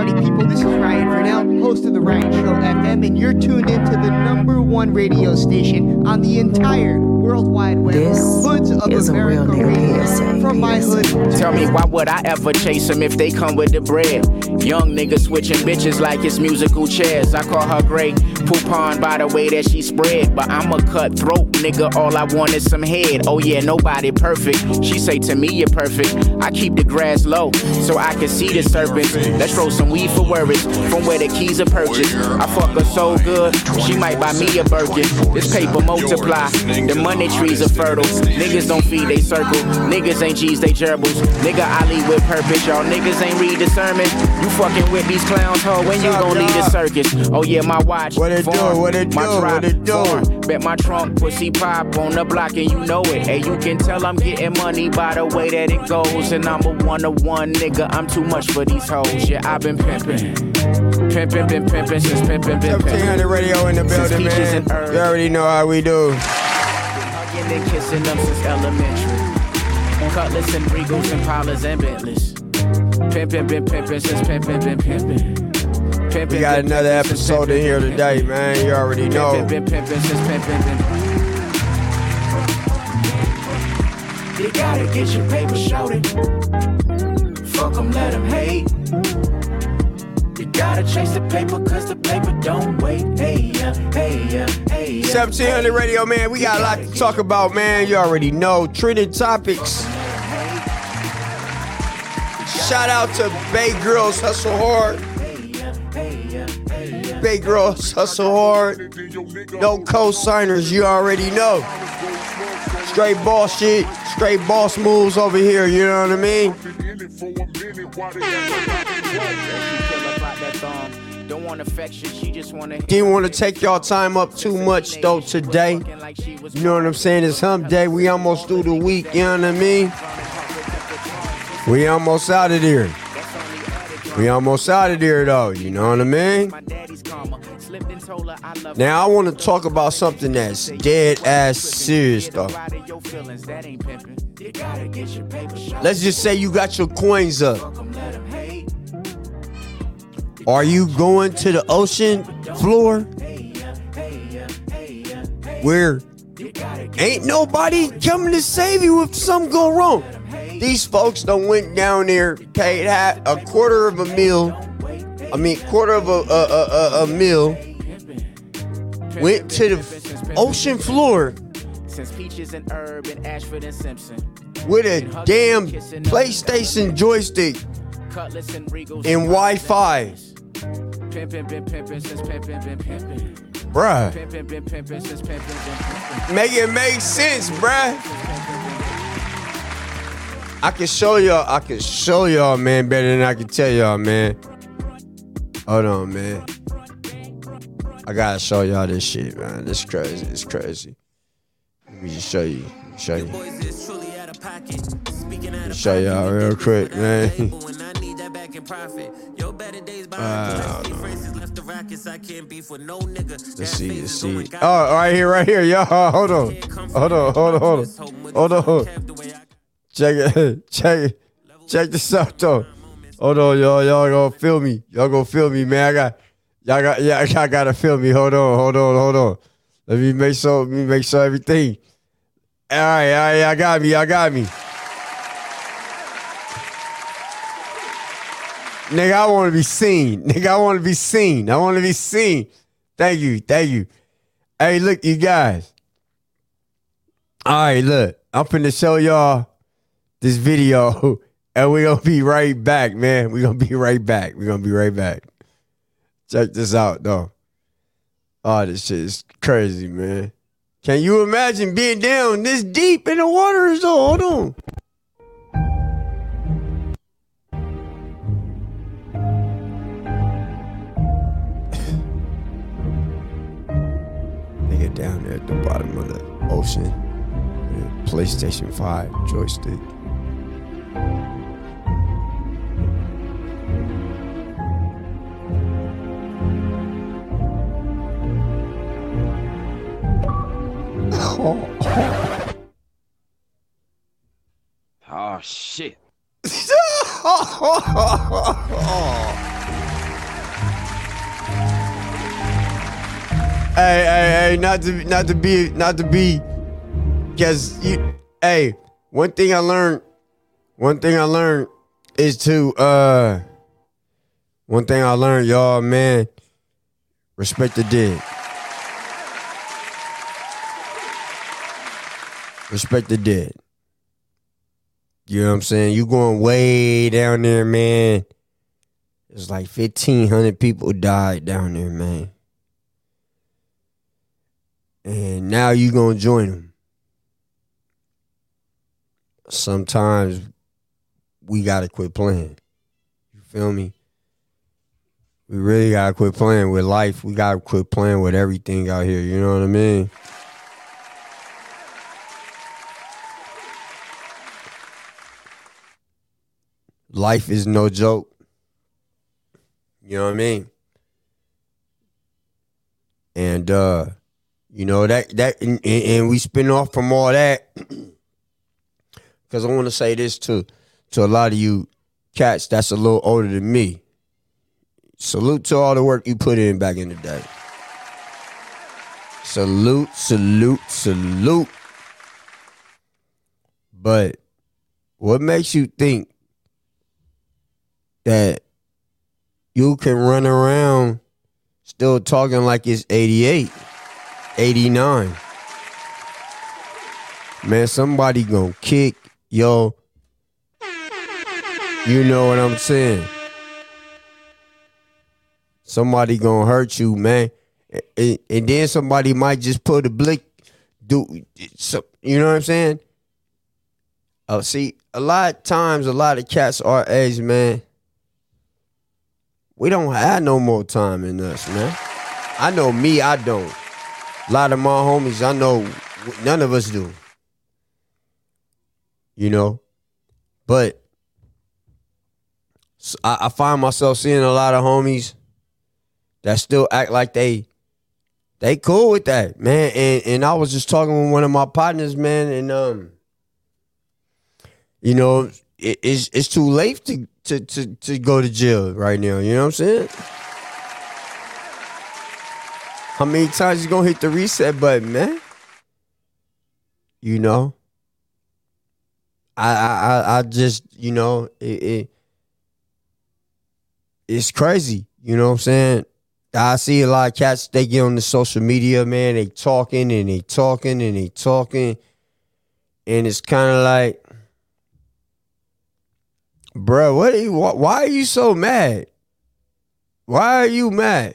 party people? This is Ryan Vernell, host of the Ryan Show FM, and you're tuned into the number one radio station on the entire World Wide Web. This Hoods of is a real nigga Radio. PSA, From my hood. Tell me why would I ever chase them if they come with the bread? Young niggas switching bitches like it's musical chairs. I call her great poupon by the way that she spread. But I'm a cutthroat nigga, all I want is some head. Oh yeah, nobody perfect. She say to me you're perfect. I keep the grass low so I can see the serpents. Let's roll some weed for worries from where the keys are purchased. I fuck her so good, she might buy me a Birkin. This paper multiply, the money trees are fertile. Niggas don't feed they circle, niggas ain't G's, they gerbils. Nigga, I lead with purpose, y'all niggas ain't read the sermon. You fucking with these clowns, ho, when you gon' lead a circus? Oh yeah, my watch, What it do? What it my do? What it do? Bet my trunk, pussy pop on the block, and you know it. Hey, you can tell I'm getting money by the way that it goes. And I'm a one of one nigga, I'm too much for these hoes. Yeah, I've been pimping. Pimping, been pimping since pimping, been pimping. 1700 radio in the building, man. You already know how we do. Hugging and kissing them since elementary. Cutlass and Regals and Polars and Bentleys. Pimpin', been pimpin' since pimpin', been pimpin'. Pimpin', We got another episode in here today, man. You already know. been pimpin' since pimpin', been You gotta get your paper shouted. Fuck 'em, let 'em hate. You gotta chase the paper, cause the paper don't wait. Hey, yeah, hey, yeah, hey, yeah. 1700 radio, man. We got a lot to talk about, man. You already know. Trending topics. Shout out to Bay Girls Hustle Hard. Bay Girls Hustle Hard. No co-signers, you already know. Straight boss shit, straight boss moves over here, you know what I mean? Don't want affection, she just wanna Didn't want to take y'all time up too much though today. You know what I'm saying? It's hump day. We almost through the week, you know what I mean? We almost out of there. We almost out of here though, you know what I mean? Now I want to talk about something that's dead ass serious though. Let's just say you got your coins up. Are you going to the ocean floor? Where ain't nobody coming to save you if something go wrong. These folks don't went down there, paid half, a quarter of a meal. I mean, quarter of a a, a, a, meal. Went to the ocean floor Since Peaches and Herb and Ashford and Simpson. with a damn PlayStation joystick and Wi-Fi. Pimpin', been pimpin' since pimpin', been pimpin'. Bruh, Pimpin', been pimpin' since pimpin', been pimpin'. make it make sense, bruh. I can show y'all. I can show y'all, man, better than I can tell y'all, man. Hold on, man. I gotta show y'all this shit, man. This crazy. It's crazy. Let me just show you. Show you. Show y'all real quick, man. Let's see. Let's see. Oh, right here, right here, y'all. Hold on. Hold on. Hold on. Hold on. Hold on. Check it. Check it. Check this out though. Hold on, y'all. Y'all gonna feel me. Y'all gonna feel me, man. I got y'all got yeah, I gotta feel me. Hold on, hold on, hold on. Let me make sure let me make sure everything. All right, all right, I got me, I got me. Nigga, I wanna be seen. Nigga, I wanna be seen. I wanna be seen. Thank you, thank you. Hey, look, you guys. All right, look. I'm finna show y'all this video, and we're gonna be right back, man. We're gonna be right back. We're gonna be right back. Check this out, though. Oh, this shit is crazy, man. Can you imagine being down this deep in the water? So hold on. Nigga down there at the bottom of the ocean. PlayStation 5 joystick. oh, oh shit. hey, hey, hey, not to not to be not to be because you hey, one thing I learned one thing I learned is to uh one thing I learned, y'all, man, respect the dead. Respect the dead. You know what I'm saying? You going way down there, man. It's like 1,500 people died down there, man. And now you going to join them. Sometimes we got to quit playing. You feel me? We really got to quit playing with life. We got to quit playing with everything out here. You know what I mean? Life is no joke. You know what I mean? And uh, you know that that and, and we spin off from all that because I want to say this to to a lot of you cats that's a little older than me. Salute to all the work you put in back in the day. Salute, salute, salute. But what makes you think that you can run around still talking like it's 88, 89. Man, somebody gonna kick yo. You know what I'm saying? Somebody gonna hurt you, man. And, and then somebody might just put a blick do so you know what I'm saying? Oh, see, a lot of times a lot of cats our age, man we don't have no more time in us, man. I know me, I don't. A lot of my homies, I know none of us do. You know? But I, find myself seeing a lot of homies that still act like they they cool with that, man. And and I was just talking with one of my partners, man, and um, you know, it, it's it's too late to to, to, to go to jail right now. You know what I'm saying? How many times you gonna hit the reset button, man? You know? I I I just, you know, it, it it's crazy. You know what I'm saying? I see a lot of cats, they get on the social media, man, they talking and they talking and they talking. And it's kind of like, Bro, what are you why are you so mad? Why are you mad?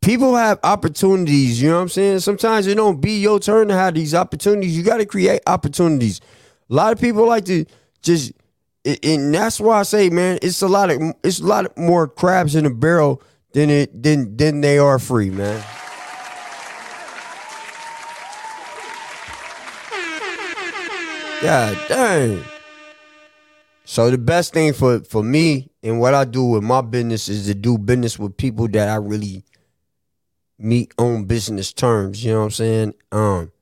People have opportunities, you know what I'm saying? Sometimes it don't be your turn to have these opportunities. You got to create opportunities. A lot of people like to just and that's why I say, man, it's a lot of it's a lot more crabs in a barrel than it than than they are free, man. God dang. So the best thing for for me and what I do with my business is to do business with people that I really meet on business terms. You know what I'm saying? Um,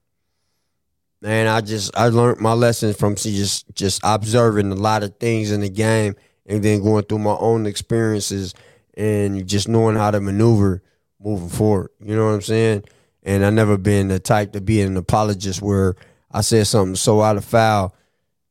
and I just I learned my lessons from just just observing a lot of things in the game and then going through my own experiences and just knowing how to maneuver moving forward. You know what I'm saying? And I never been the type to be an apologist where I said something so out of foul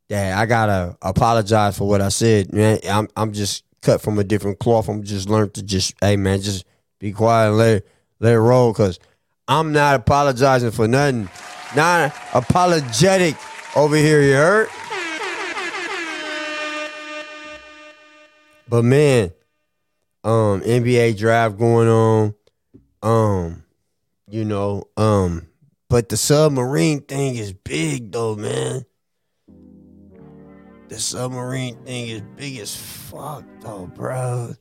that I gotta apologize for what I said. Man, I'm I'm just cut from a different cloth. I'm just learned to just hey man, just be quiet and let it, let it roll because I'm not apologizing for nothing. Not apologetic over here. You heard? But man, um, NBA draft going on. Um, you know, um, but the submarine thing is big though, man. The submarine thing is big as fuck though, bro.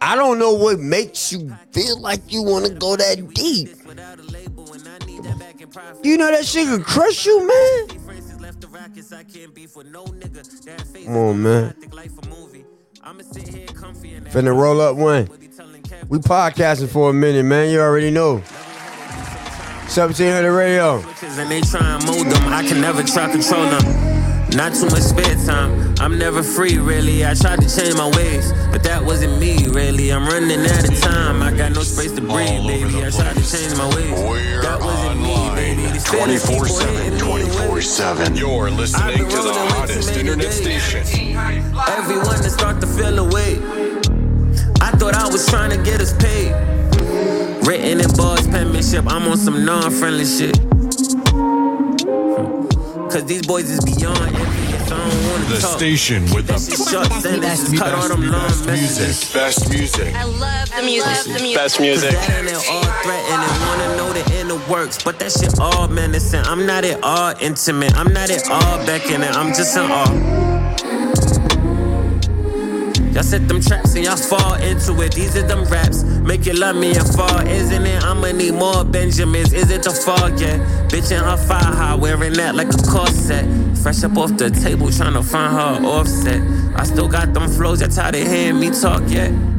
I don't know what makes you feel like you want to go that deep. You know that shit could crush you, man. Come on, man. Finna roll up one. We podcasting for a minute, man. You already know. 1700 radio. And they try and mold them. I can never try control them. Not too much spare time. I'm never free, really. I tried to change my ways, but that wasn't me, really. I'm running out of time. I got no space to breathe, baby. I tried to change my ways. We're that wasn't online. me, baby. These feelings keep 24 7. 24 7. You're listening to the rolling with too hottest many internet days. station. Everyone to start to feel away. I thought I was trying to get us paid. Written in bars, penmanship, I'm on some non-friendly shit. Cause these boys is beyond envious, I don't wanna The talk. station with That the shit shut, then let's just cut all them long best messages. music. Best music. I love the music. Love the music. Best Cause music. that ain't at all threatening, wanna know the inner works. But that shit all menacing. I'm not at all intimate. I'm not at all beckoning. I'm just in awe. Y'all set them traps and y'all fall into it. These are them raps. Make you love me and fall, isn't it? I'ma need more Benjamins. Is it the fog yet? Bitch in her fire high, wearing that like a corset. Fresh up off the table, trying to find her offset. I still got them flows, that's how they hearing me talk yet. In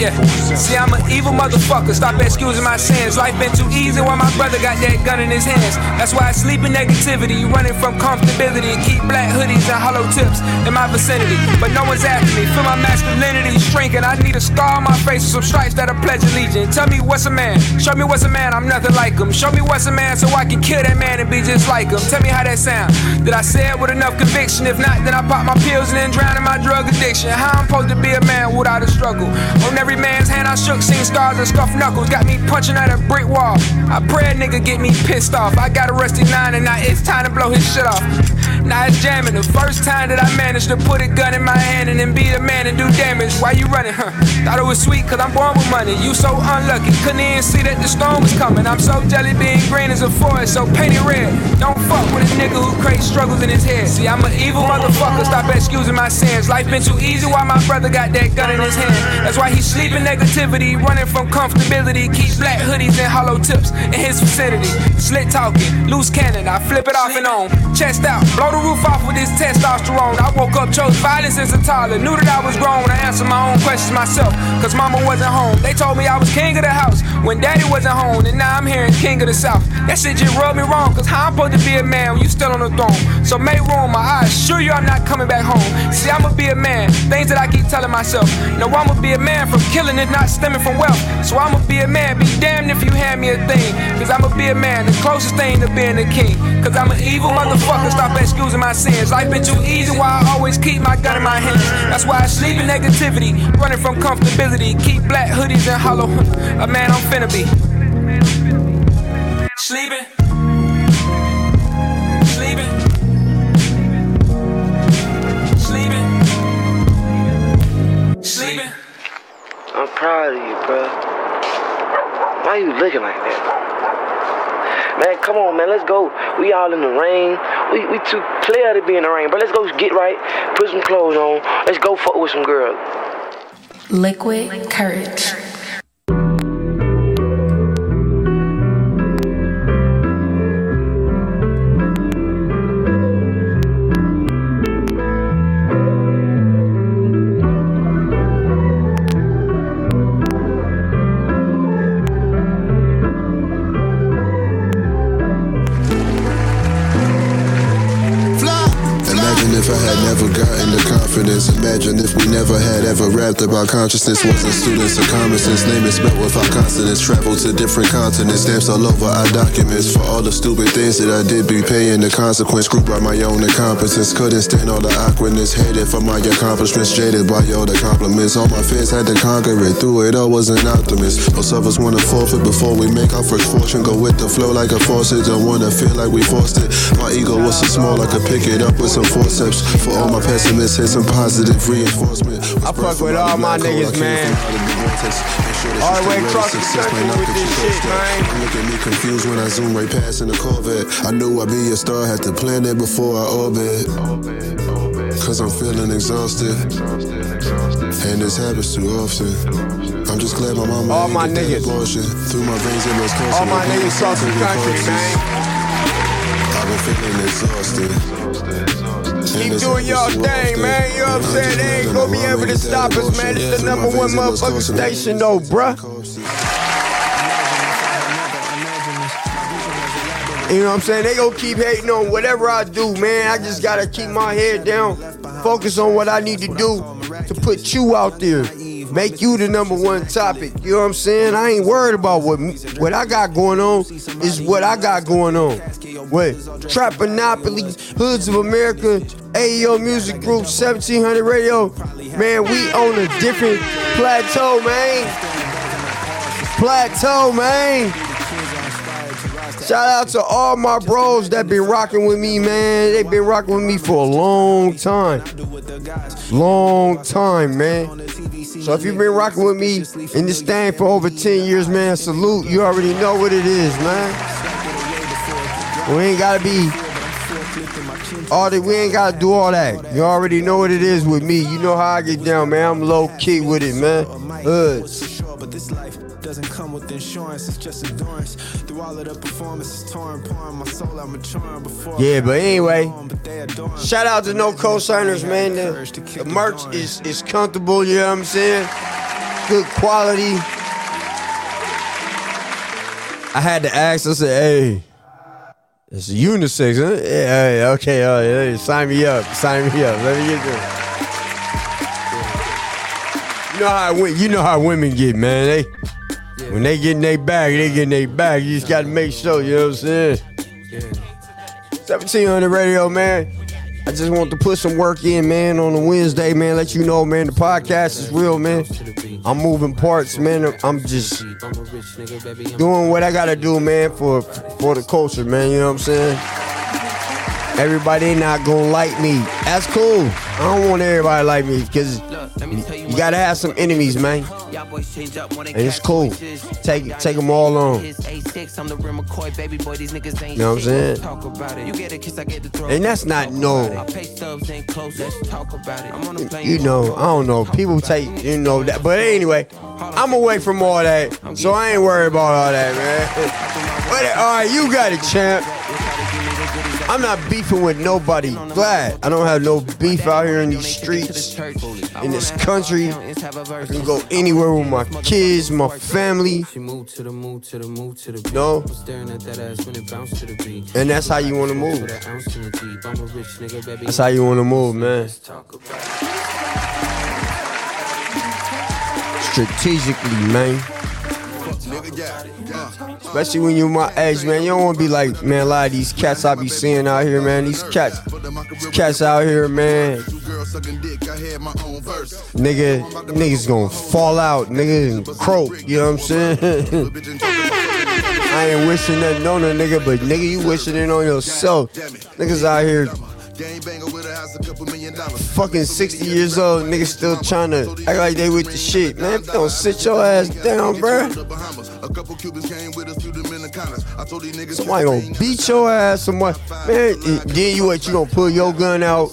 Yeah. See, I'm an evil motherfucker. Stop excusing my sins. Life been too easy while my brother got that gun in his hands. That's why I sleep in negativity, running from comfortability. and Keep black hoodies and hollow tips in my vicinity. But no one's after me. Feel my masculinity shrinking. I need a scar on my face with some stripes that'll pledge allegiance. Tell me what's a man. Show me what's a man. I'm nothing like him. Show me what's a man so I can kill that man and be just like him. Tell me how that sound. Did I say it with enough conviction? If not, then I pop my pills and then drown in my drug addiction. How I'm supposed to be a man without a struggle? On every man's hand I shook, seen scars and scuffed knuckles. Got me punching at a brick wall. I pray a nigga get me pissed off. I got a rusty nine and now it's time to blow his shit off. Now it's jamming. The first time that I managed to put a gun in my hand and then be the man and do damage. Why you running, huh? Thought it was sweet cause I'm born with money. You so unlucky. Couldn't even see that the storm was coming. I'm so jelly being green as a forest, so painted red. Don't fuck with a nigga who creates struggles in his head. See, I'm an evil motherfucker. Stop excusing my sins. Life been too easy while my brother got that gun in his hand. That's why he sleeping negativity, running from comfortability. Keep black hoodies and hollow tips in his vicinity. Slit talking, loose cannon. I flip it off and on. Chest out, blow the roof off with this testosterone. I woke up, chose violence as a toddler. Knew that I was grown. I answered my own questions myself, cause mama wasn't home. They told me I was king of the house when daddy wasn't home. And now I'm hearing king of the south. That shit just rubbed me wrong, cause how I'm supposed to be a man when you still on the throne? So make room, my I assure you I'm not coming back home. See, I'ma be a man, things that I keep telling myself. No, I'ma be a man from killing it, not stemming from wealth. So I'ma be a man, be damned if you hand me a thing. Cause I'ma be a man, the closest thing to being a king. Cause I'm an evil motherfucker, stop excusing my sins. Life been too easy, why I always keep my gun in my hands. That's why I sleep in negativity, running from comfortability. Keep black hoodies and hollow. A man I'm finna be. Sleeping. Sleeping. Sleeping. Sleeping. I'm proud of you, bro. Why you looking like that? Man, come on, man. Let's go. We all in the rain. We we too clear to be in the rain, but let's go get right. Put some clothes on. Let's go fuck with some girls. Liquid courage. Imagine if never had ever rapped about consciousness. Wasn't students of common sense. Name is spelled without consonants. Travel to different continents. Stamps all over our documents. For all the stupid things that I did be paying the consequence. Grew by my own incompetence. Couldn't stand all the awkwardness. Hated for my accomplishments. Jaded by all the compliments. All my fears had to conquer it. Through it all was an optimist. Most of us wanna forfeit before we make our first fortune. Go with the flow like a faucet. Don't wanna feel like we forced it. My ego was so small I could pick it up with some forceps. For all my pessimists, here's some positive reinforcement. I fuck with all my niggas, man. All the way across the country with this shit, man. Look at me confused when I zoom right past in the Corvette. I knew I'd be a star, had to plan it before I orbit. Cause I'm feeling exhausted. And this happens too often. I'm just glad my mama All my niggas. abortion. Through my veins it was. All my niggas across the country, man. I've been feeling exhausted. Keep doing y'all thing, man. You know what I'm saying? They ain't gonna be able to stop us, man. It's the number one motherfucking station, though, bruh. You know what I'm saying? They gonna keep hating on whatever I do, man. I just gotta keep my head down, focus on what I need to do to put you out there, make you the number one topic. You know what I'm saying? I ain't worried about what what I got going on. Is what I got going on. What Trap Monopoly, Hoods of America, AEO Music Group, 1700 Radio. Man, we on a different plateau, man. Plateau, man. Shout out to all my bros that been rocking with me, man. They been rocking with me for a long time. Long time, man. So if you've been rocking with me in this thing for over 10 years, man, salute. You already know what it is, man. We ain't gotta be all that we ain't gotta do all that. You already know what it is with me. You know how I get down, man. I'm low key with it, man. Hoods. But this life doesn't come with insurance, it's just endurance. Through all of the performances, torn, pouring my soul out maturing before. Yeah, but anyway, shout out to no co-signers, man. The, the merch is is comfortable, you know what I'm saying? Good quality. I had to ask, I said, hey, it's a unisex, huh? Yeah, okay, right, hey, sign me up, sign me up. Let me get this. You know how you know how women get, man. They when they get in their bag, they get in their bag. You just gotta make sure, you know what I'm saying? 1700 radio, man. I just want to put some work in, man, on a Wednesday, man. Let you know, man, the podcast is real, man. I'm moving parts, man. I'm just doing what I gotta do, man, for for the culture, man. You know what I'm saying? Everybody not gonna like me. That's cool. I don't want everybody like me because gotta have some enemies, man. And it's cool. Take take them all on. You know what I'm saying? And that's not no. You know, I don't know. People take, you know that. But anyway, I'm away from all that, so I ain't worried about all that, man. But all right, you got it, champ. I'm not beefing with nobody. Glad I don't have no beef out here in these streets, in this country. I can go anywhere with my kids, my family. No. And that's how you want to move. That's how you want to move, man. Strategically, man. Especially when you're my age, man. You don't want to be like, man, a lot of these cats I be seeing out here, man. These cats, these cats out here, man. Nigga, niggas gonna fall out, nigga, and croak. You know what I'm saying? I ain't wishing nothing on a nigga, but nigga, you wishing it on yourself. Niggas out here fucking 60 years old, niggas still trying to act like they with the shit. Man, don't sit your ass down, bruh. Somebody gonna beat your ass, somebody. Man, then you what, you gonna pull your gun out,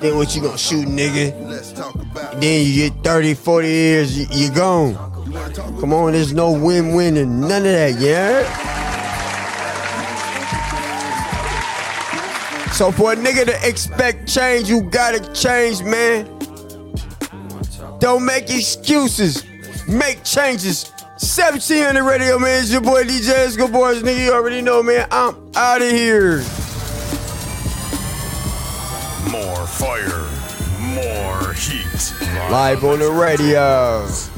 then what you gonna shoot, nigga? Then you get 30, 40 years, you, you gone. Come on, there's no win-win and none of that, yeah? So for a nigga to expect change, you gotta change, man. Don't make excuses. Make changes. 1700 Radio, man. It's your boy DJ Escobarz. Nigga, you already know, man. I'm out of here. More fire, more heat. Live on the radio.